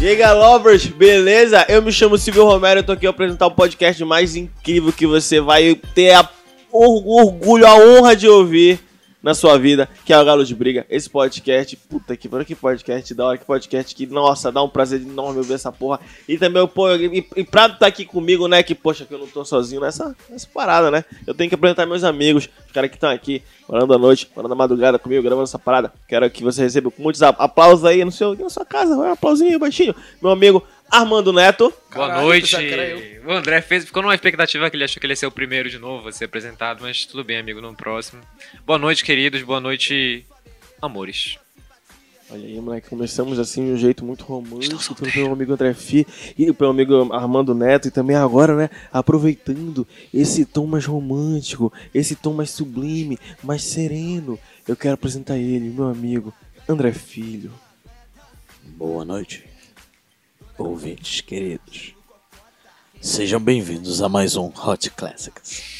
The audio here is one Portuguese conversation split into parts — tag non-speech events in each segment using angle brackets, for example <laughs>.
E aí, galovers, beleza? Eu me chamo Silvio Romero, eu tô aqui pra apresentar o podcast mais incrível que você vai ter a- o orgulho, a honra de ouvir na sua vida, que é o Galo de Briga. Esse podcast, puta que pariu, que podcast da hora, que podcast que, nossa, dá um prazer enorme ouvir essa porra. E também, pô, e, e pra estar aqui comigo, né, que, poxa, que eu não tô sozinho nessa, nessa parada, né? Eu tenho que apresentar meus amigos, os caras que estão aqui, morando à noite, morando à madrugada comigo, gravando essa parada. Quero que você receba muitos aplausos aí no seu, na sua casa, um aplausinho baixinho. Meu amigo Armando Neto. Boa Caralho, noite. O André fez, ficou numa expectativa que ele achou que ele ia ser o primeiro de novo a ser apresentado, mas tudo bem, amigo, no próximo. Boa noite, queridos. Boa noite, amores. Olha aí, moleque, começamos assim de um jeito muito romântico pelo meu amigo André Fi e pelo amigo Armando Neto e também agora, né, aproveitando esse tom mais romântico, esse tom mais sublime, mais sereno, eu quero apresentar ele, meu amigo André Filho. Boa noite, ouvintes queridos. Sejam bem-vindos a mais um Hot Classics.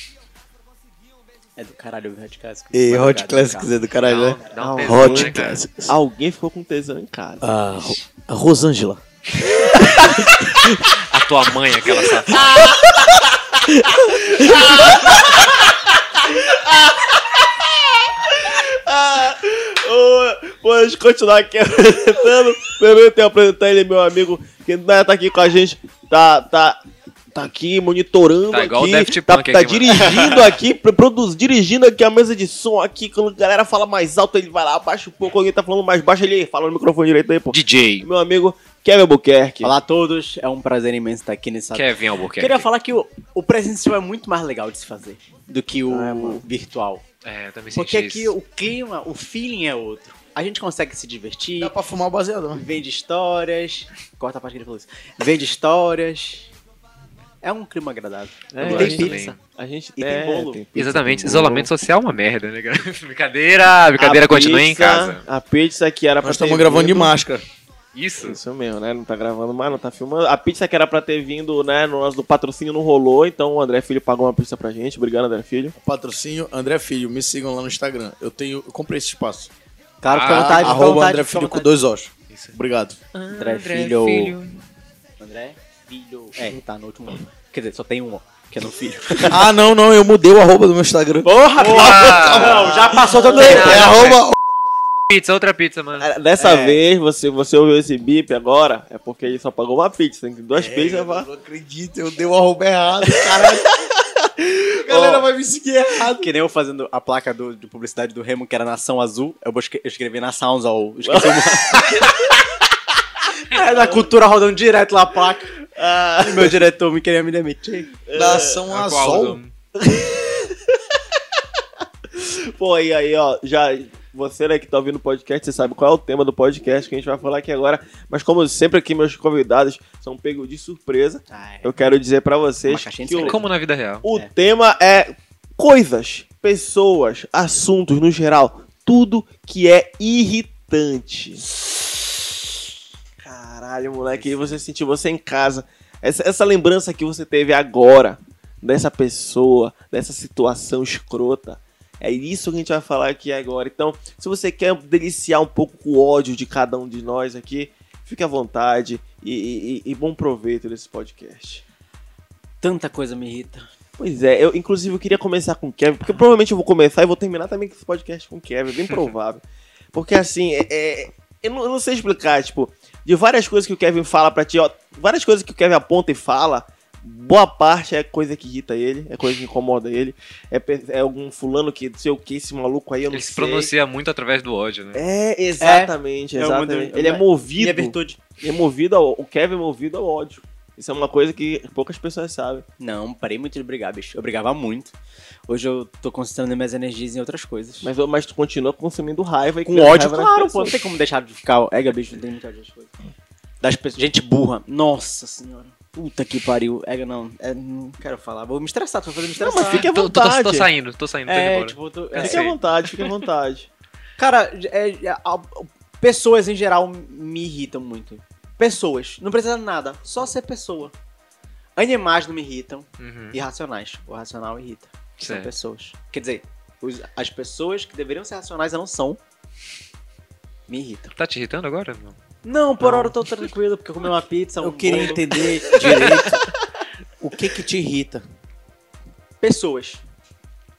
É do caralho o Hot Classics. E Hot cara, Classics cara. é do caralho, né? Dá um Ah, tesão, Hot né? Classics. Alguém ficou com tesão em casa. A, Ro- a Rosângela. <laughs> A tua mãe, aquela safada. <laughs> Ô, Vamos continuar aqui <laughs> apresentando. Primeiro eu tenho que apresentar ele, meu amigo, que né, tá aqui com a gente, tá, tá, tá aqui monitorando Tá igual o aqui, Daft tá, Punk tá aqui, dirigindo <laughs> aqui, pro- produz, dirigindo aqui a mesa de som aqui, quando a galera fala mais alto, ele vai lá, abaixa um pouco, alguém tá falando mais baixo, ele fala no microfone direito aí, pô. DJ Meu amigo Kevin Albuquerque. Olá a todos, é um prazer imenso estar aqui nessa. Kevin Albuquerque. Queria falar que o, o presencial é muito mais legal de se fazer do que o Ah, é, mano. virtual. É, eu também senti Porque aqui isso. o clima, o feeling é outro. A gente consegue se divertir, Dá pra fumar o baseador. vende histórias. Corta a parte que ele falou isso. Vende histórias. É um clima agradável. É, a gosto gente- também. A gente E tem é, bolo. pizza, Exatamente, tem bolo. isolamento social é uma merda, né, cara? <laughs> brincadeira, brincadeira, A continue em pizza- casa. A pizza que era pra Nós ter estamos gravando de vindo- máscara. Isso. Isso mesmo, né? Não tá gravando mais, não tá filmando. A pizza que era pra ter vindo, né? No nosso do patrocínio não rolou, então o André Filho pagou uma pizza pra gente. Obrigado, André Filho. Patrocínio André Filho. Me sigam lá no Instagram. Eu tenho. Eu comprei esse espaço. Claro, fica à Ah, vontade. fica Arroba vontade, André fica à Filho com vontade. dois Os. Isso. Obrigado. André Filho. André Filho. É, tá no último. Quer dizer, só tem um, ó, que é no filho. ah, não, não. Eu mudei o arroba do meu Instagram. Porra, Porra! <laughs> Não, já passou não, É arroba. Pizza, outra pizza, mano. Ah, Dessa É. vez, você, você ouviu esse bip agora, é porque ele só pagou uma pizza. Tem duas É, pizzas eu pra... não acredito, eu dei o arroba errado, caralho. <laughs> A galera vai me seguir errado. Que nem eu fazendo a placa do- de publicidade do Remo, que era Nação Azul, eu, busquei- eu escrevi Nação Azul. Esqueci o <laughs> É da cultura rodando direto lá a placa. E meu diretor me queria me demitir. Nação A qual Azul. <laughs> Pô, e aí, ó, já... Você, né, que tá ouvindo o podcast, você sabe qual é o tema do podcast que a gente vai falar aqui agora. Mas como sempre aqui, meus convidados são pegos de surpresa, Ai, eu quero dizer pra Uma vocês que o. Como na vida real. o É. tema é coisas, pessoas, assuntos no geral. Tudo que é irritante. Caralho, moleque, você sentiu você em casa. Essa, essa lembrança que você teve agora dessa pessoa, dessa situação escrota. É isso que a gente vai falar aqui agora. Então, se você quer deliciar um pouco o ódio de cada um de nós aqui, fique à vontade e, e- e bom proveito desse podcast. Tanta coisa me irrita. Pois é, eu inclusive eu queria começar com o Kevin, porque provavelmente eu vou começar e vou terminar também com esse podcast com o Kevin, bem provável. <laughs> Porque assim, é, é- eu, não, eu não sei explicar, tipo, de várias coisas que o Kevin fala pra ti, ó, várias coisas que o Kevin aponta e fala, boa parte é coisa que irrita ele, é coisa que incomoda ele, é, é algum fulano que, não sei o que, esse maluco aí, eu não Ele se sei. pronuncia muito através do ódio, né? É, exatamente, É, exatamente. mudo- ele é Minha movido, virtude. ele é movido ao, o Kevin é movido ao ódio. Isso é uma coisa que poucas pessoas sabem. Não, parei muito de brigar, bicho. Eu brigava muito. Hoje eu tô concentrando minhas energias em outras coisas. Mas, mas tu continua consumindo raiva e Com ódio, raiva claro, pô. Não tem como deixar de ficar. Ega, bicho, tem muita gente coisa. Das pessoas. Gente burra. Nossa senhora. Puta que pariu. Ega, não. É, não quero falar. Vou me estressar, tô fazendo me Não, estressar. mas fique à Tô, tô, tô, vontade. tô saindo, tô saindo, tô É, tipo, tô, é, Fique à vontade, fique à vontade. Cara, é, é, a- pessoas em geral me irritam muito. Pessoas. Não precisa de nada. Só ser pessoa. Animais não me irritam. Uhum. Irracionais. O racional irrita. São Certo. pessoas. Quer dizer, os- as pessoas que deveriam ser racionais não são. Me irritam. Tá te irritando agora? Não. Não, por hora eu tô tranquilo, porque eu comi uma pizza. Eu um queria bolo. entender direito o que que te irrita. Pessoas.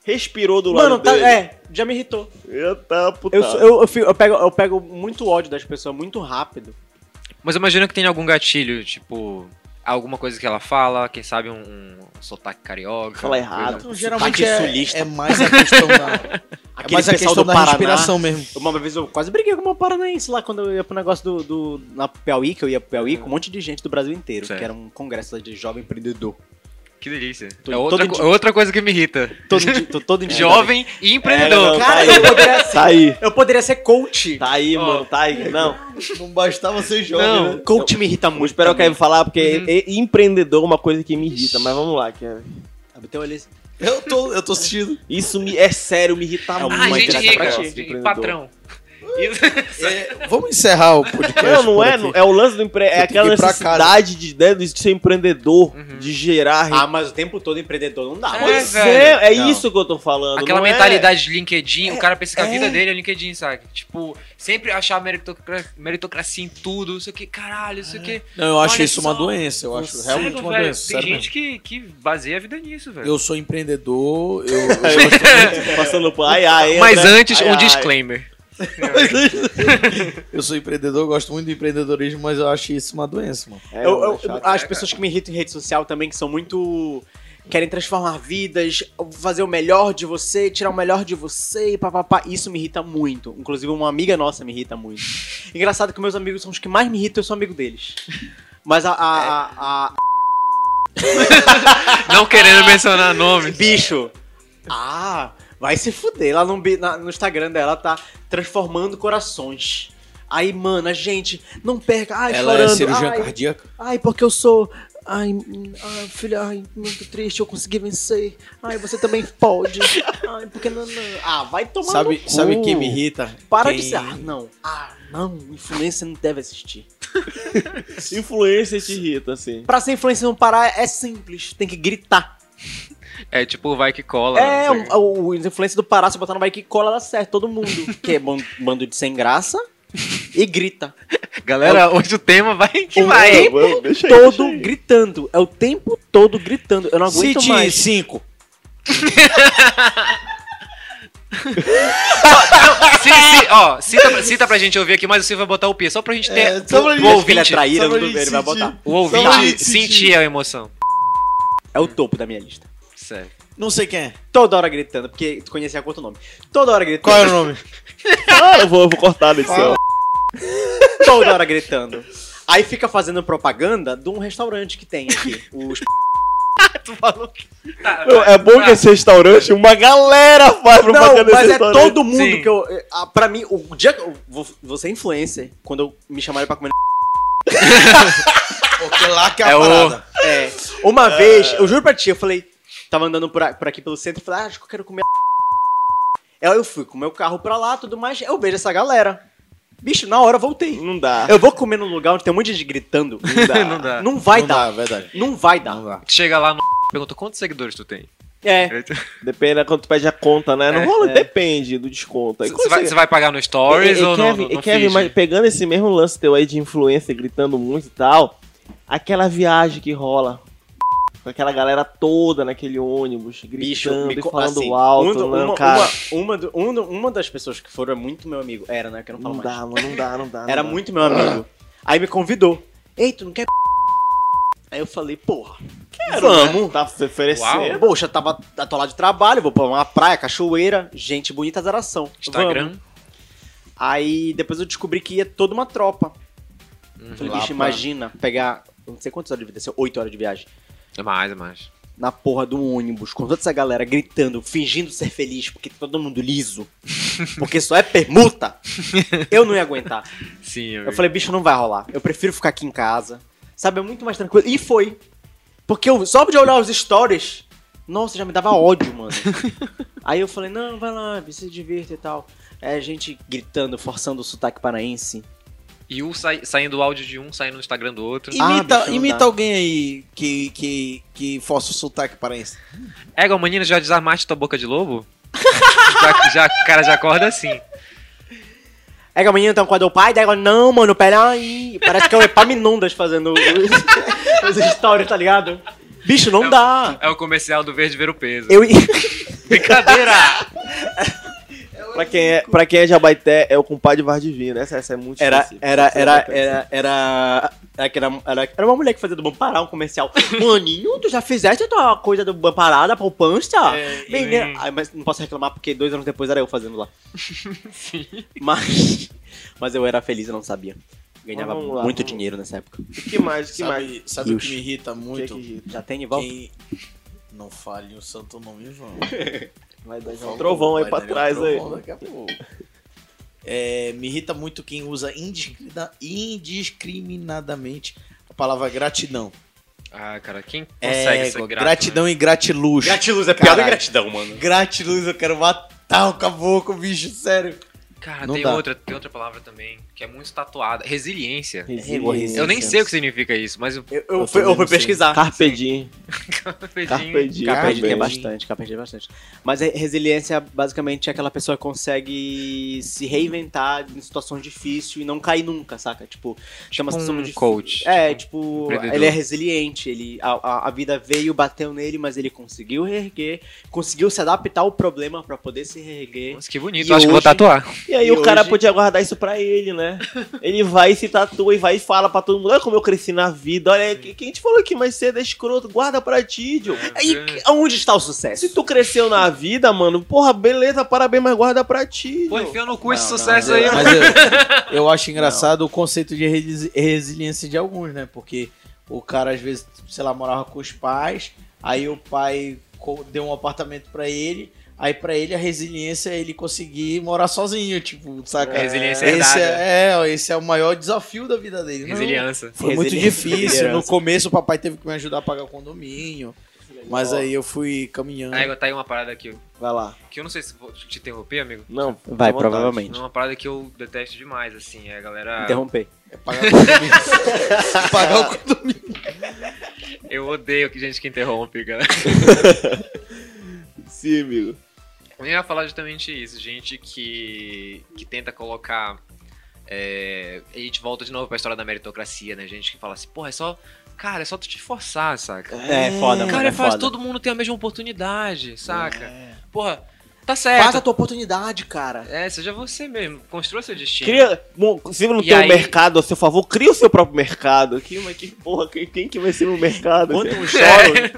Respirou do lado Mano, tá, dele. é, já me irritou. Eita, puta. Eu, eu, eu, fico- eu pego, eu pego muito ódio das pessoas muito rápido. Mas eu imagino que tem algum gatilho, tipo, alguma coisa que ela fala, quem sabe um, um sotaque carioca. Fala errado. Então, geralmente é, sulista. é mais a questão da, <laughs> é mais a questão do da Paraná. respiração mesmo. Uma vez eu quase briguei com uma paranaense lá quando eu ia pro negócio do, do na Piauí, que eu ia pro Piauí com um monte de gente do Brasil inteiro, Certo. que era um congresso de jovem empreendedor. Que delícia. Tô- é outra, co- dia- outra coisa que me irrita. Todo, tô todo. <laughs> Jovem e É, empreendedor. não, Cara, tá eu aí. poderia ser, Tá aí. eu poderia ser coach. Tá aí, Ó. mano, tá aí. Não, Não bastava ser jovem, Não. né? Coach me irrita muito. esperar o também. Kevin falar, porque Uhum. e- empreendedor é uma coisa que me irrita. Mas vamos lá, Kevin. Abre teu olho. Eu tô, eu tô assistindo. Isso me, é sério, me irrita É muito. Ah, gente rica, patrão. É, vamos encerrar o podcast. Não, não por é, aqui. não- é o lance do empre... É aquela que necessidade de, né, de ser empreendedor, de gerar. Ah, mas o tempo todo empreendedor não dá. É, Pois é, é Não. isso que eu tô falando. Aquela não é- mentalidade de LinkedIn, o cara pensa que a é. vida dele é LinkedIn, sabe? Tipo, sempre achar meritocra- meritocracia em tudo, isso aqui, caralho, isso aqui. Não, eu acho isso uma só. doença. Eu acho Sério, realmente uma velho, doença. Tem sério gente que, que baseia a vida nisso, velho. Eu sou empreendedor, eu, eu Eu <laughs> Passando por ai, ai, Mas entra, antes, ai, um ai. disclaimer. Eu sou empreendedor, gosto muito do empreendedorismo, mas eu acho isso uma doença, mano. É, Eu- eu- é chato. as pessoas que me irritam em rede social também, que são muito. Querem transformar vidas, fazer o melhor de você, tirar o melhor de você e papapá. Isso me irrita muito. Inclusive, uma amiga nossa me irrita muito. Engraçado que meus amigos são os que mais me irritam, eu sou amigo deles. Mas a. a, a- a- Não querendo mencionar nome. bicho! Ah, vai se fuder. Lá no, na- no Instagram dela tá transformando corações. Aí, mano, a gente não perca. Ai, Ela chorando. é cirurgiã ai, cardíaca. Ai, porque eu sou. Ai, ai, filha, ai, muito triste, eu consegui vencer. Ai, você também pode. <laughs> Ai, porque não, não. Ah, vai tomar Sabe, no cu. sabe quem me irrita? Para Quem- de ser. Ah, não. Ah, não, influência não deve assistir. <laughs> Influência te irrita, assim. Pra ser influência não parar é simples, tem que gritar. É tipo, vai que cola. É, não sei. o, o, o influência do Pará, se botar no vai que cola, dá certo, todo mundo. <laughs> que é ban- bando de sem graça e grita. Galera, hoje o tema vai que O vai. tempo Vamos, deixa aí, todo deixa aí. gritando. É o tempo todo gritando. Eu não aguento Cite mais. cinco. <laughs> Sim, sim, ó, cita, pra- cita pra gente ouvir aqui, mas você vai botar o P, só pra gente ter É, o, só pra o gente- Acho que ele é ouvinte, traíra, não ele vai botar. o ouvinte sentir a emoção. É o topo da minha lista. Sério. Não sei quem é. Toda hora gritando, porque tu conhecia quanto nome. Toda hora gritando. Qual é o nome? <laughs> Ah, eu vou, eu vou cortar na edição. Toda hora gritando. Aí fica fazendo propaganda de um restaurante que tem aqui. Os... <laughs> Tu falou que. Tá, é bom que esse restaurante, uma galera faz Não, propaganda mas desse é todo mundo Sim. que eu. ah, Pra mim, o dia que eu vou, vou ser influencer, quando eu me chamarem pra comer. <laughs> Porque lá que é a É o- parada. É. Uma vez, eu juro pra ti, eu falei. Tava andando por, aqui pelo centro e falei, ah, acho que eu quero comer. Aí eu fui com o meu carro pra lá tudo mais. Eu vejo essa galera. Bicho, na hora eu voltei. Não dá. Eu vou comer num lugar onde tem um monte de gente gritando. <laughs> Não dá. Não dá. Não vai Não dar. dá, verdade. Não vai dar. Não dá. Chega lá no. <laughs> Pergunta quantos seguidores tu tem? É. <laughs> Depende da quando tu pede a conta, né? Não É, rola, é. depende do desconto. Você vai, vai pagar no Stories E- e- e ou no, Kevin, no, e no Kevin, mas pegando esse mesmo lance teu aí de influência, gritando muito e tal, aquela viagem que rola aquela galera toda naquele ônibus, gritando Bicho, me e co- falando assim, alto, um do- né, uma, cara? uma, uma, do- um do- uma das pessoas que foram é muito meu amigo. Era, né? Que eu não falo Não mais. dá, mano, não dá, não dá. <laughs> não Era dá. muito meu amigo. Aí me convidou. Ei, tu não quer. Aí eu falei, porra, vamos. Né? Tá se oferecendo. Uau. Poxa, tava atolado de trabalho, vou pra uma praia, cachoeira, gente bonita, zeração. Instagram. Vamos. Aí depois eu descobri que ia toda uma tropa. Uhum. Falei, bicho, imagina pegar. Não sei quantas horas devia ser, 8 horas de viagem. É mais, é mais. Na porra do ônibus, com toda essa galera gritando, fingindo ser feliz, porque todo mundo liso. <laughs> Porque só é permuta. Eu não ia aguentar. Sim, Eu falei, bicho, não vai rolar. Eu prefiro ficar aqui em casa. Sabe, é muito mais tranquilo. E foi. Porque eu, só de olhar os stories, nossa, já me dava ódio, mano. <laughs> Aí eu falei, não, vai lá, se divirta e tal. É gente gritando, forçando o sotaque paraense. E um sai, saindo o áudio de um, saindo no Instagram do outro. Ah, Imita, não imita dá. alguém aí que, que, que força o sotaque paraense. Égua, menina, já desarmaste tua boca de lobo? <laughs> já, já, o cara já acorda assim. É que amanhã então quando o pai, daí não, mano, peraí. Parece que é o Epaminondas fazendo <laughs> os, os stories, tá ligado? Bicho, não dá. É o comercial do Verde Ver o Peso. Eu, Brincadeira! <laughs> Pra quem é, pra quem é Jabaité, é o compadre Var Divino. Essa, essa é muito Era, específica. era, Essa era, é muito era, era, era, era, era, era uma mulher que fazia do Bampará um comercial. Maninho, tu já fizeste a tua coisa do Bampará da poupança? É, Menina-. Ai, mas não posso reclamar porque dois anos depois era eu fazendo lá. <laughs> Mas, mas eu era feliz, eu não sabia. Ganhava lá, muito vamos- dinheiro nessa época. O que mais? O que mais? Sabe, sabe o que me irrita muito? Que que irrita? Já tem de volta? Quem... Não fale o santo nome vão. <laughs> Vai dar um trovão aí pra trás aí. trovão daqui a pouco. É, me irrita muito quem usa indiscriminadamente a palavra gratidão. Ah, cara, quem consegue É, ser grato, gratidão né? e gratiluz. Gratiluz é pior do que gratidão, mano. Gratiluz, eu quero matar o caboclo, bicho, sério. Cara, Não tem dá. outra, tem outra palavra também, que é muito tatuada. Resiliência. Resiliência. Eu nem sei o que significa isso, mas o Eu, eu, Eu fui, eu fui pesquisar. Carpe diem. Carpedinho. Carpe diem. Carpe tem Carpe. bastante, Carpe tem bastante. Mas é- resiliência basicamente é aquela pessoa que consegue se reinventar em situações difíceis e não cair nunca, saca? Tipo, chama um situação difícil. coach, É, tipo, tipo, empreendedor. ele é resiliente, ele a, a, a vida veio, bateu nele, mas ele conseguiu reerguer, conseguiu se adaptar ao problema pra poder se reerguer. Nossa, que bonito. E Eu acho que vou hoje- tatuar. E aí E o cara hoje- podia guardar isso pra ele, né? <laughs> Ele vai e se tatua e vai e fala pra todo mundo: Olha como eu cresci na vida. Olha, que- quem te falou aqui mais cedo é escroto. Guarda pra ti, Joe. E onde está o sucesso? Se tu cresceu na vida, mano, porra, beleza, parabéns, mas guarda pra ti. Pô, enfia no cu esse Não, não, sucesso não, aí. Mas eu, <laughs> eu acho engraçado o conceito de resi- resiliência de alguns, né? Porque o cara, às vezes, sei lá, morava com os pais, aí o pai deu um apartamento pra ele, aí pra ele a resiliência é ele conseguir morar sozinho, tipo, saca? É, resiliência esse herdada. é, é, esse é o maior desafio da vida dele. Não, Resiliência. Foi muito difícil. No começo o papai teve que me ajudar a pagar o condomínio. Mas aí eu fui caminhando. Aí, tá aí uma parada aqui, Vai lá. que eu não sei se vou te interromper, amigo. Não, Vai, provavelmente. Não é uma parada que eu detesto demais, assim, é a galera... Interromper. É pagar o condomínio. <laughs> pagar o condomínio. Eu odeio que gente que interrompe, cara. Sim, amigo. Eu ia falar justamente isso, gente que, que tenta colocar. É, a gente volta de novo pra história da meritocracia, né? Gente que fala assim, porra, é só. Cara, é só tu te esforçar, saca? É, foda, mano. Cara, é faz foda. todo mundo ter a mesma oportunidade, saca? É. Porra, tá Faz certo. a tua oportunidade, cara. É, seja você mesmo, construa seu destino. Cria, bom, se não E tem um aí- mercado a seu favor, cria o seu próprio mercado. Que, mas que porra, quem, quem que vai ser no mercado? Quando Tem- eu choro,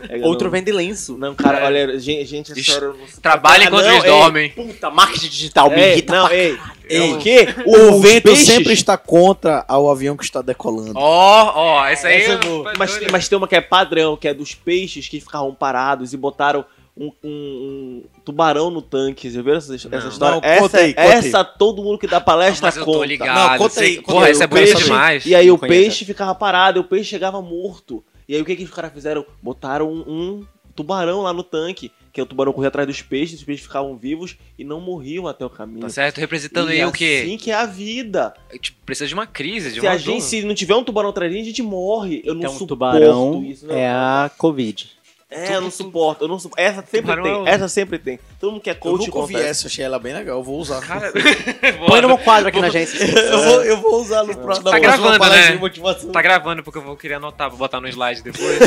É, outro não. vende lenço. Não, cara, É. olha, gente, gente sério, não- Trabalha enquanto eles dormem. Puta, marketing digital me Ei, irrita não, pra ei, Ei, o quê? O Os vento peixes- sempre está contra ao avião que está decolando. Ó, ó, essa aí Essa é boa. Mas, tem- mas tem uma que é padrão, que é dos peixes que ficavam parados e botaram um, um- um tubarão no tanque. Já viram essa, essa Não. história? Não, essa, conta aí, conta aí. essa todo mundo que dá palestra Mas eu tô conta. ligado. Não, conta aí, conta Porra, aí, essa é peixe- demais. E aí Não o conheço peixe ficava parado e o peixe chegava morto. E aí o que, que os caras fizeram? Botaram um, um tubarão lá no tanque. Que o tubarão corria atrás dos peixes, os peixes ficavam vivos e não morriam até o caminho. Tá certo? Representando e aí o assim quê? que é a vida. Tipo, precisa de uma crise, de Se uma a dor. gente se não tiver um tubarão atrás de gente, a gente morre. Eu não Então, suporto tubarão isso. Não. é a Covid. É, eu não suporto. Eu não suporto. Essa sempre tem. Essa sempre tem. Todo mundo que é Eu coach nunca ouvi acontece. essa, achei ela bem legal, eu vou usar. Cara, <laughs> Põe no quadro aqui na agência. <laughs> eu, vou, eu vou usar no próximo Tá gravando, né? de motivação. Tá gravando porque eu vou querer anotar pra botar no slide depois.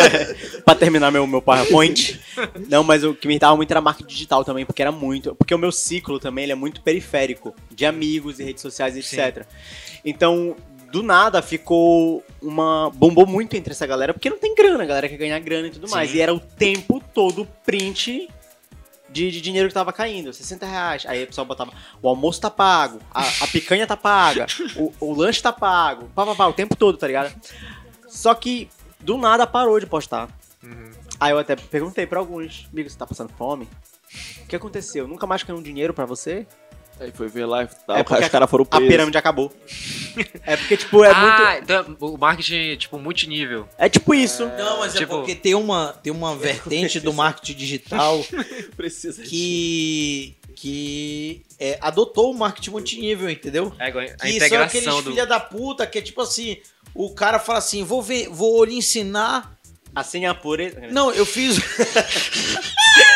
<laughs> pra terminar meu, meu PowerPoint. Não, mas o que me irritava muito era marketing digital também, porque era muito. Porque o meu ciclo também ele é muito periférico de amigos e redes sociais, etc. Então, do nada ficou uma. bombou muito entre essa galera, porque não tem grana, a galera quer ganhar grana e tudo mais. Sim. E era o tempo todo print. De, de dinheiro que tava caindo, 60 reais. Aí o pessoal botava, o almoço tá pago, a, a picanha tá paga, o, o lanche tá pago, pá, pá, pá, o tempo todo, tá ligado? Só que do nada parou de postar. Uhum. Aí eu até perguntei pra alguns, amigo, você tá passando fome? O que aconteceu? Nunca mais um dinheiro pra você? Aí foi ver lá e tal. É os porque caras foram A presos. pirâmide acabou. é porque, tipo, é ah, muito. então o marketing, tipo, multinível. É tipo isso. Não, mas é Tipo- porque tem uma, tem uma vertente do marketing digital <laughs> que, que é, adotou o marketing multinível, entendeu? É, a Que são aqueles integração do... filha da puta que é tipo assim, o cara fala assim, vou ver, vou lhe ensinar. Assim é a pureza. Não, eu fiz <laughs>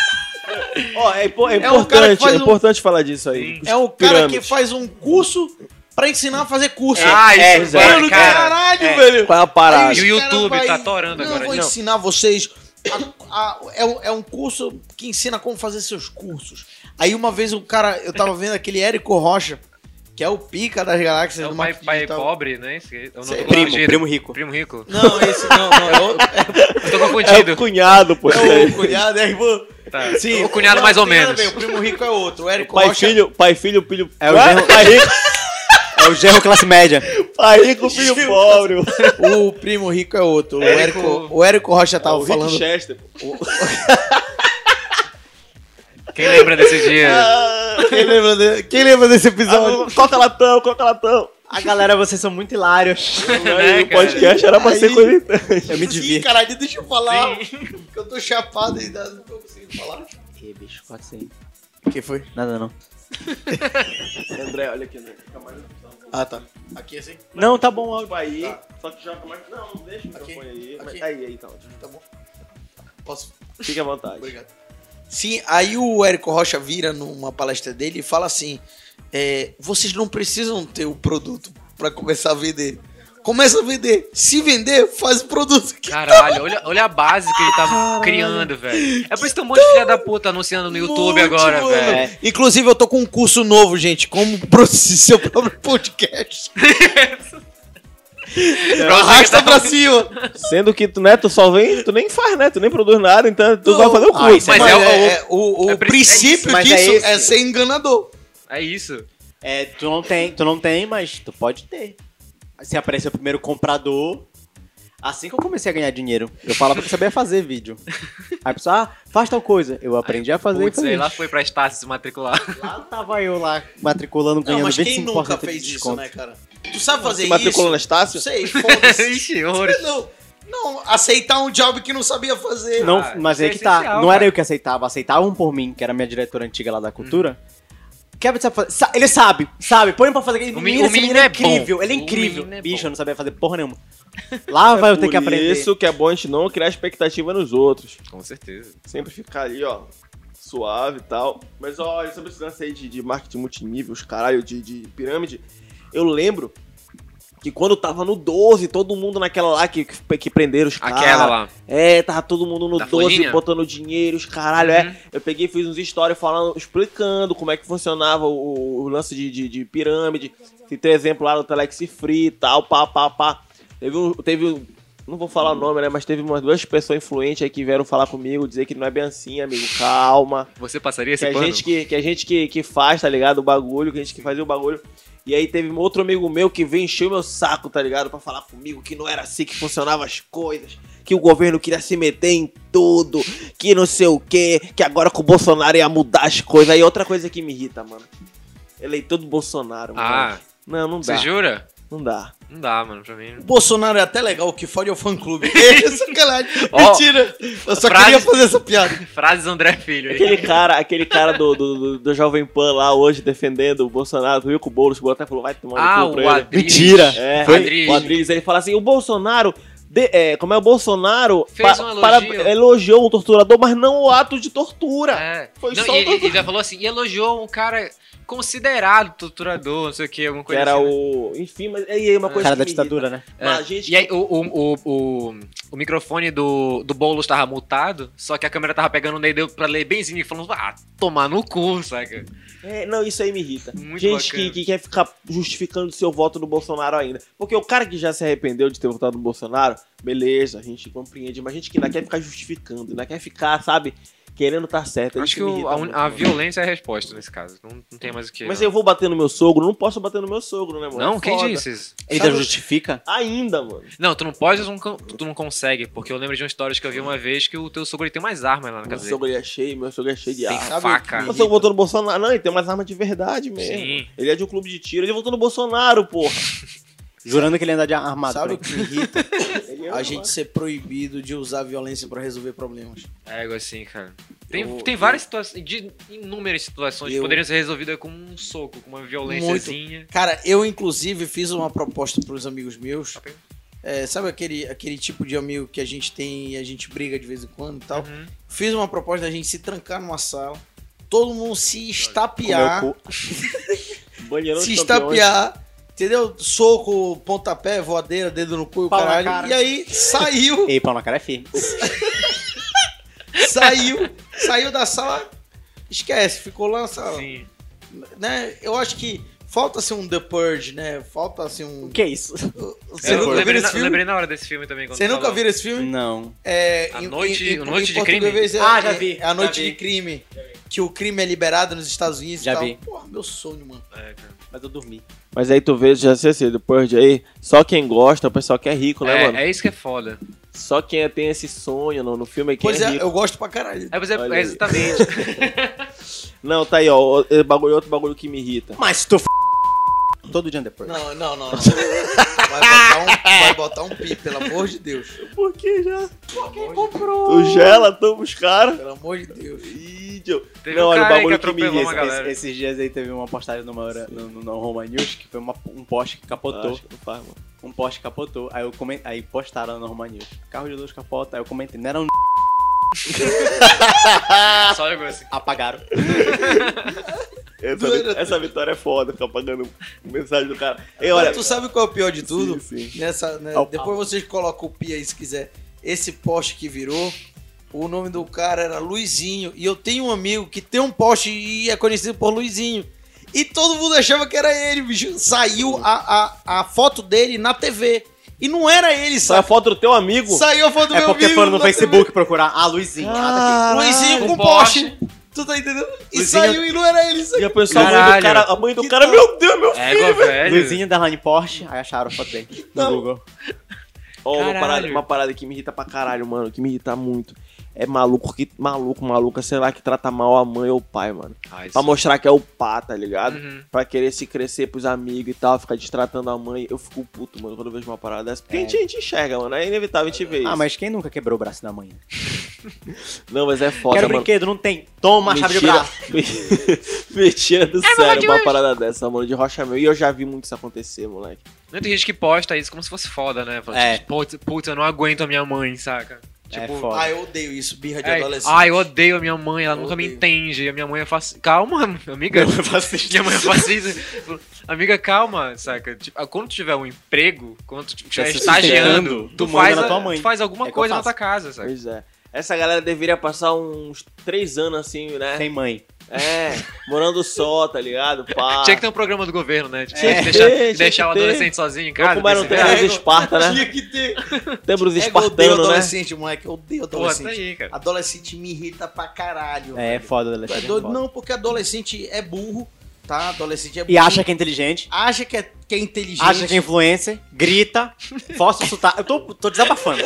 Ó, é, impo- é É um importante, é um- importante falar disso aí. É o cara que faz um curso pra ensinar a fazer curso. Ah, isso, é, mano, Mano, cara. caralho, é. velho. Qual é a parada? E o YouTube vai- tá atorando não, agora. Eu vou Não. ensinar vocês. a- a- é, um, é um curso que ensina como fazer seus cursos. Aí uma vez o cara, eu tava vendo aquele Érico Rocha, que é o pica das galáxias É do o pai, pai pobre, né? Esse- eu não tô Primo, confundido. primo rico. Primo rico. Não, esse não, não, é outro. <laughs> Eu tô É confundido. o cunhado, pô. É o cunhado, é irmão. Tá. Sim, o cunhado não, mais ou menos. ver, O primo rico é outro. O Érico Pai, Rocha. filho, pai, filho, filho. É o genro- pai rico, É o gerro classe média. pai rico, <laughs> filho pobre. O primo rico é outro. O Érico- o Érico Rocha É tava o Rick falando. Chester. pô. <laughs> Quem lembra desse dia? Ah, Quem lembra, de- quem lembra desse episódio? ah, Coca latão, coca latão. A galera, vocês são muito hilários. <laughs> Né, o podcast era pra Aí- ser coisa. Eu me Sim, divirto. caralho, deixa eu falar. Que eu tô chapado e não tô falar. Ih, bicho, pode ser. O que foi? Nada não. <laughs> André, olha aqui, André. Fica mais Ah, tá. Aqui assim? Não, tá bom o áudio. aí. Tá. Só que joga mais. Não, não deixa o Aqui, microfone aí. aqui. Mas- Aí, aí, então. Tá bom. Posso? Fique à vontade. Obrigado. Sim, aí o Érico Rocha vira numa palestra dele e fala assim: é, vocês não precisam ter o produto pra começar a vender. Começa a vender. Se vender, faz o produto. Caralho, olha, olha a base que ele tá criando, velho. É por isso que tem um monte de filha da puta anunciando no YouTube Monte, agora, velho. Inclusive, eu tô com um curso novo, gente. Como produzir seu próprio podcast. <laughs> Arrasta pra cima. Sendo que tu, né, tu só vem, tu nem faz, né? Tu nem produz nada, então tu vai fazer o Ah, curso. isso Mas Mas é é, o- é- o, o é pri- princípio é disso é é, ser enganador. É isso. É, tu não tem, tu não tem, mas tu pode ter. Se aparecer o primeiro comprador. Assim que eu comecei a ganhar dinheiro, eu falava que eu sabia fazer vídeo. <laughs> Aí a pessoa, ah, faz tal coisa. Eu aprendi a fazer Putz, e aí lá foi pra Estácio se matricular. Lá tava eu lá, matriculando, Não, ganhando mas 25% quem nunca de fez isso, desconto. né, cara? Tu sabe fazer Se matriculou isso? no Estácio? Sei, foda-se. <laughs> Ixi, não, não, aceitar um job que não sabia fazer. Não, Ah, mas isso aí é que tá. Não era eu que aceitava, aceitavam por mim, que era minha diretora antiga lá da cultura. Kevin sabe fazer. Sa- Ele sabe, sabe, põe pra fazer. O Menino, menino esse menino é é bom. incrível, ele é incrível. é Bicho, eu não sabia fazer porra nenhuma. Lá vai eu ter que Por aprender. isso que é bom a gente não criar expectativa nos outros. Com certeza. Sempre ficar ali, ó, suave e tal. Mas olha, sobre esse lance aí de, de marketing multinível, os caralho, de, de pirâmide, eu lembro que quando tava no 12, todo mundo naquela lá que, que, que prenderam os caras. Aquela lá. É, tava todo mundo no Da 12 folhinha? botando dinheiro, os caralho, Uhum. é. Eu peguei e fiz uns stories falando, explicando como é que funcionava o, o lance de, de, de pirâmide. Citei exemplo lá do Telex Free e tal, pá, pá, pá. Teve um. Teve um não vou falar o nome, né? Mas teve umas duas pessoas influentes aí que vieram falar comigo, dizer que não é bem assim, amigo. Calma. Você passaria Que esse a pano? gente que, que a gente que, que faz, tá ligado? O bagulho, que a gente que fazia o bagulho. E aí teve outro amigo meu que veio encher o meu saco, tá ligado? Pra falar comigo que não era assim que funcionavam as coisas. Que o governo queria se meter em tudo. Que não sei o quê. Que agora com o Bolsonaro ia mudar as coisas. Aí outra coisa que me irrita, mano. Eleitor do Bolsonaro, mano. Ah, Não, não dá. você jura? Não dá. Não dá, mano, pra mim. O Bolsonaro é até legal, o que fode é o fã-clube. <laughs> É sacanagem. Ó, Mentira. Eu só frase- queria fazer essa piada. <laughs> Frases André Filho aí. Aquele cara, aquele cara do, do, do, do Jovem Pan lá hoje defendendo o Bolsonaro, viu com o Boulos, o até falou, vai tomar Ah, no cu pra o ele. Adriles. Mentira. É, Foi? o Adriles, ele fala assim, o Bolsonaro, de- é, como é o Bolsonaro, Fez um para- elogio. elogiou o torturador, mas não o ato de tortura. É. Foi Não, só e ele, o- ele já falou assim, e elogiou um cara considerado torturador, não sei o que, alguma Que coisa era assim. né? o... Enfim, mas e aí uma O coisa cara que da irrita. ditadura, né? É. Mas a gente... E aí, o, o, o, o, o microfone do, do Boulos tava mutado, só que a câmera tava pegando nele, deu pra ler benzinho e falando, ah, tomar no cu, saca? É, não, isso aí me irrita. Muito gente que, que quer ficar justificando seu voto no Bolsonaro ainda. Porque o cara que já se arrependeu de ter votado no Bolsonaro, beleza, a gente compreende. Mas gente que ainda quer ficar justificando, ainda quer ficar, sabe, querendo estar certo. É Acho que o- a, muito, a violência é a resposta nesse caso. Não, não tem mais o que. Mas não. eu vou bater no meu sogro, não posso bater no meu sogro, né, mano? Não, É quem disse isso? Ele Sabe- já justifica? Ainda, mano. Não, tu não pode, tu não, con- tu não consegue, porque eu lembro de uma história que eu vi uma vez que o teu sogro ele tem mais armas lá na Meu casa dele. sogro é cheio, meu sogro é cheio de Tem arma. Faca. Meu sogro votou no Bolsonaro. Não, ele tem umas armas de verdade mesmo. Sim. Ele é de um clube de tiro, ele votou no Bolsonaro, porra. <laughs> Jurando que ele anda de armado. Sabe o que me irrita? <laughs> A gente ser proibido de usar violência pra resolver problemas. É algo assim, cara. Tem, Eu- tem várias situações, de inúmeras situações que Eu- poderiam ser resolvidas com um soco, com uma violênciazinha. Cara, eu inclusive fiz uma proposta pros amigos meus é, sabe aquele, aquele tipo de amigo que a gente tem e a gente briga de vez em quando e tal? Uhum. Fiz uma proposta da gente se trancar numa sala, todo mundo se estapear, <laughs> se estapear, entendeu? Soco, pontapé, voadeira, dedo no cu e o caralho. cara. E aí saiu, Ei, pau na cara é firme. <laughs> saiu, saiu da sala, esquece, ficou lá na sala. Sim. Né? Eu acho que falta assim um The Purge, né? Falta assim um. O que é isso? Você Eu nunca lembrei, viu esse filme? lembrei na hora desse filme também. Você nunca viu esse filme? Não. É, A em- Noite- em- em- Noite em de Crime? é- Ah, já é- vi, É a Noite vi. de Crime. Que o crime é liberado nos Estados Unidos Já e tal. vi. Porra, meu sonho, mano. É, cara. Mas eu dormi. Mas aí tu vê, já sei assim, do Purge aí, só quem gosta, o pessoal que é rico, né, É, mano? é isso que é foda. Só quem tem esse sonho no, no filme é quem Pois é é, rico. eu gosto pra caralho. É, mas é, é exatamente. <laughs> Não, tá aí, ó, bagulho, outro bagulho que me irrita. Mas se tu f... Todo dia depois. Não, não, não, não. Vai botar um, vai botar um pi, pelo amor de Deus. Por que já? Porque Tu gela, tamo os caras. Pelo amor de Deus. Teve Não, um olha, o bagulho que me atropelou irrita. uma galera. Esse- esses dias aí teve uma postagem numa hora, no, no, no Roma News que foi uma- um poste que capotou. Acho que não faz, mano. Um poste capotou. Aí eu coment... aí postaram no Roma News. Carro de luz capota. Aí eu comentei. Não era um Só jogou assim. apagaram. <laughs> Essa, essa vitória é foda, ficar pagando mensagem do cara. Ei, olha, tu sabe qual é o pior de tudo? Sim, sim. Nessa, né, depois vocês colocam o pi aí se quiser. Esse poste que virou, o nome do cara era Luizinho. E eu tenho um amigo que tem um poste e é conhecido por Luizinho. E todo mundo achava que era ele, bicho. Saiu a, a, a foto dele na TV. E não era ele, sai a sabe? foto do teu amigo. Saiu a foto do É meu porque amigo foram no Facebook procurar. Ah, Luizinho. Ah. Luizinho Com com poste. poste. Tu tá entendendo? E saiu e não era ele. E Saiu. a pessoa, a mãe do cara, a mãe do Que cara, tal? meu Deus, meu filho. Égua, velho. Luizinho da Line Porsche. Aí acharam a foto dele no. Google. Ó, uma, parada, uma parada que me irrita pra caralho, mano, que me irrita muito. É maluco que maluco, maluca, sei lá, que trata mal a mãe ou o pai, mano. Ah, isso- Pra mostrar que é o pá, tá ligado? Uhum. Pra querer se crescer pros amigos e tal, ficar destratando a mãe. Eu fico puto, mano, quando eu vejo uma parada dessa. Porque a, gente, a gente enxerga, mano. É inevitável a gente ver isso. Ah, mas quem nunca quebrou o braço da mãe? <laughs> Não, mas é foda, Quero mano. brinquedo, não tem. Toma a chave de braço. <laughs> Mentira do sério, uma parada dessa, mano, de rocha meu. E eu já vi muito isso acontecer, moleque. Não tem gente que posta isso como se fosse foda, né? Fala, É. tipo, Putz, putz, eu não aguento a minha mãe, saca? É Tipo, foda. Ah, eu odeio isso, birra de é, adolescente. ah, eu odeio a minha mãe, ela Eu nunca me odeio. entende. A minha mãe é fascista. Calma, <laughs> amiga. Minha mãe é fascista. Amiga, calma, saca? Tipo, quando tu tiver um emprego, quando tu estiver estagiando, tu, faz, a- tua mãe. tu faz alguma É coisa na tua casa, saca? Pois é. Essa galera deveria passar uns três anos assim, né? Sem mãe. É, morando só, tá ligado? Pá. Tinha que ter um programa do governo, né? Tinha que deixar, tinha deixar que o ter. adolescente sozinho em Não casa. como era um tempos Esparta, né? Tinha que ter. Tempos É, eu odeio espartanos, né? adolescente, moleque. Eu odeio Porra, tá adolescente. aí, cara. Adolescente me irrita pra caralho. É, velho. foda, Tu é adolescente. é doido? foda. Não, porque adolescente é burro, tá? Adolescente é. E acha que é inteligente. Acha que é, que é inteligente. Acha que é influencer, grita, <laughs> força o sotaque. Eu tô, tô desabafando.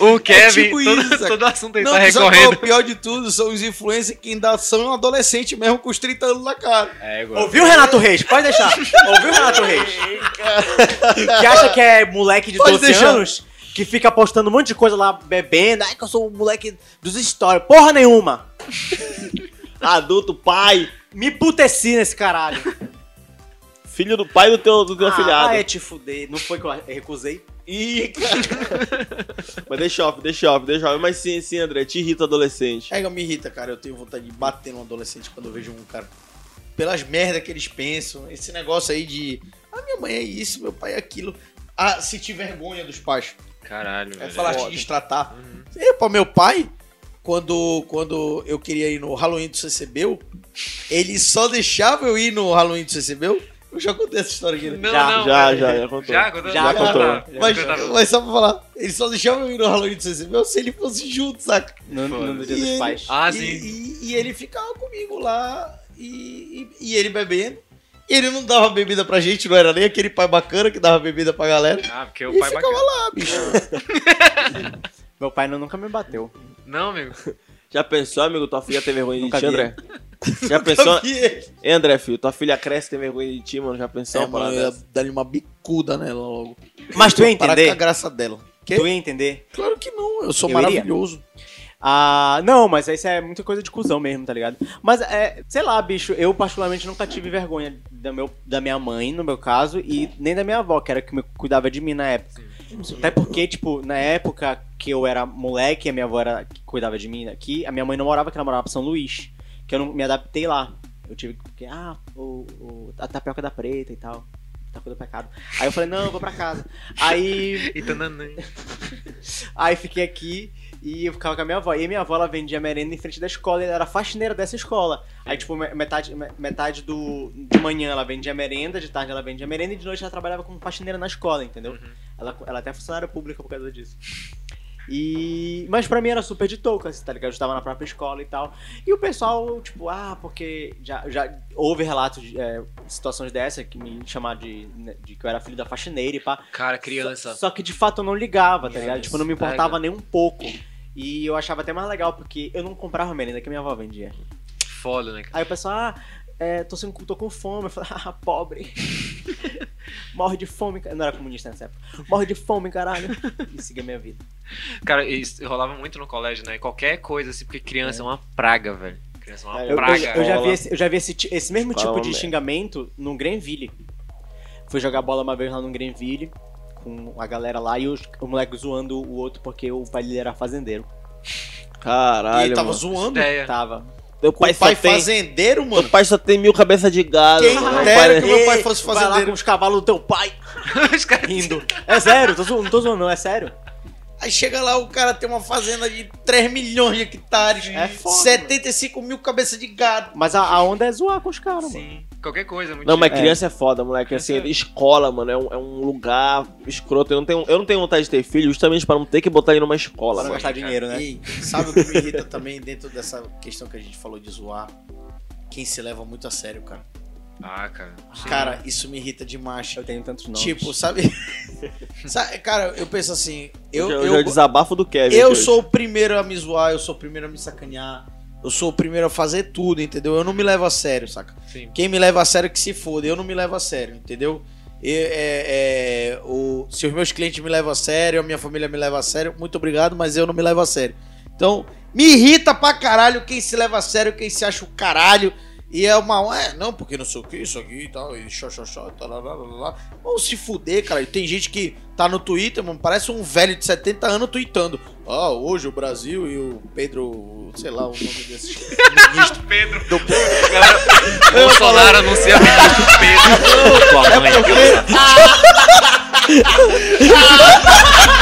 O Kevin, tipo todo, isso, todo assunto ele Não, tá é recorrendo. o pior de tudo? São os influencers que ainda são adolescente mesmo com os 30 anos na cara. É, igual. Ouviu, Renato Reis? Pode deixar. Ouviu, Renato Reis? que acha que é moleque de Pode 12 deixar. anos, que fica postando um monte de coisa lá, bebendo. Ai, que eu sou o moleque dos stories. Porra nenhuma. Adulto, pai, Me puteci nesse caralho. filho do pai do teu, do teu afilhado. Ah, é te fuder. Não foi que eu recusei? Ih, cara. <laughs> Mas deixa off, deixa off, deixa off. Mas sim, sim, André, te irrita adolescente. É que me irrita, cara. Eu tenho vontade de bater num adolescente quando eu vejo um cara. Pelas merda que eles pensam. Esse negócio aí de. Ah, minha mãe é isso, meu pai é aquilo. Ah, sentir vergonha dos pais. Caralho, É velho. falar te destratar. É, pra meu pai, quando, quando eu queria ir no Halloween do CCBU, ele só deixava eu ir no Halloween do CCBU. Eu já contei essa história aqui, né? Não, Já, não, já, velho. já, já contou. Já, contou? Já contou. tá. Mas, Já contava. mas só pra falar, ele só deixava eu ir no Halloween do CCBU se ele fosse junto, saca? No, no, no dia dos ele- pais. Ah, e, sim. E, e ele ficava comigo lá e, e, e ele bebendo. E ele não dava bebida pra gente, não era nem aquele pai bacana que dava bebida pra galera. Ah, porque o E pai ficava bacana. lá, bicho. <laughs> Meu pai não- nunca me bateu. Não, amigo. Já pensou, amigo, tua filha tem vergonha de ti. André? <laughs> Já pensou? Ei, André, filho, tua filha cresce tem vergonha de ti, mano? Já pensou É, mano, eu ia dar-lhe uma bicuda nela logo. Mas tu ia Parar com a entender? graça dela. Que? Tu ia entender? Claro que não, eu sou Eu iria. maravilhoso. Ah, não, mas isso é muita coisa de cuzão mesmo, tá ligado? Mas, é, sei lá, bicho, eu particularmente nunca tive vergonha da, meu, da minha mãe, no meu caso, e nem da minha avó, que era que me cuidava de mim na época. Até porque, tipo, na época que eu era moleque, a minha avó era, que cuidava de mim aqui, a minha mãe não morava aqui, ela morava pra São Luís. Que eu não me adaptei lá. Eu tive que, ah, o, o- a tapioca da preta e tal. Tá do pecado. Aí eu falei, não, eu vou pra casa. Aí, <laughs> <laughs> aí fiquei aqui e eu ficava com a minha avó. E a minha avó, ela vendia merenda em frente da escola e ela era faxineira dessa escola. Aí, tipo, me- metade, me- metade do, de manhã ela vendia merenda, de tarde ela vendia merenda e de noite ela trabalhava como faxineira na escola, entendeu? Ela, ela até é funcionária pública por causa disso. E... Mas pra mim era super de touca, assim, tá ligado? Eu estava na própria escola e tal. E o pessoal, tipo, ah, porque já, já houve relatos de é, situações dessa que me chamaram de, de que eu era filho da faxineira e pá. Cara, criança. Só, só que de fato eu não ligava, tá ligado? Yes, Tipo, eu não me importava pega. nem um pouco. E eu achava até mais legal, porque eu não comprava merenda que minha avó vendia. Foda, né, cara? Aí o pessoal, ah, é, tô, sem, tô com fome. Eu falei, <laughs> ah, pobre. <laughs> Morre de fome. ca- Não era comunista nessa época. Morre de fome, caralho. E siga minha vida. Cara, isso rolava muito no colégio, né? Qualquer coisa, assim, porque criança é, uma praga, velho. Criança é uma Eu, eu- praga. eu já vi, esse, eu já vi esse, esse mesmo Escola tipo de xingamento no Grenville. Fui jogar bola uma vez lá no Grenville com a galera lá e os, o moleque zoando o outro porque o pai dele era fazendeiro. E Caralho, ele tava mano. zoando. Ideia. Tava. Teu pai, o pai tem... fazendeiro, mano. Meu pai só tem mil cabeças de gado. Quem mano. Dera pai- que meu pai fosse Vai lá fazendeiro. com os cavalos do teu pai <laughs> Os caras- rindo. É sério, tô não tô zoando, não, é sério. Aí chega lá, o cara tem uma fazenda de 3 milhões de hectares, É foda, 75 mil cabeças de gado. Mas a, a onda é zoar com os caras, mano. Sim. Qualquer coisa, muito Não, mas É. criança é foda, moleque. Assim, Criança- escola, mano, é um, é um lugar escroto. Eu não, tenho, eu não tenho vontade de ter filho justamente pra não ter que botar ele numa escola, Pra não gastar dinheiro, né? E sabe o que me irrita também dentro dessa questão que a gente falou de zoar? Quem se leva muito a sério, cara. Ah, cara. Cara, isso me irrita demais. Eu tenho tantos nomes. Tipo, sabe? <laughs> Sabe, Cara, eu penso assim, eu, Eu, eu, já desabafo do Kevin. eu aqui hoje. sou o primeiro a me zoar, eu sou o primeiro a me sacanear, eu sou o primeiro a fazer tudo, entendeu? Eu não me levo a sério, saca? Sim. Quem me leva a sério que se foda, eu não me levo a sério, entendeu? E, é, é, o, se os meus clientes me levam a sério, a minha família me leva a sério, muito obrigado, mas eu não me levo a sério. Então, me irrita pra caralho quem se leva a sério, quem se acha o caralho. E é uma. É, não, porque não sei o que, isso aqui e tal, e xó, xó, xó, lá, lá, lá. Vamos se fuder, cara. E Tem gente que tá no Twitter, mano, parece um velho de 70 anos tweetando. Ah, hoje o Brasil e o Pedro, sei lá, o nome desse <laughs> ministro. Pedro. Do, <laughs> Bolsonaro anuncia ministro Pedro. Tua mãe, <laughs>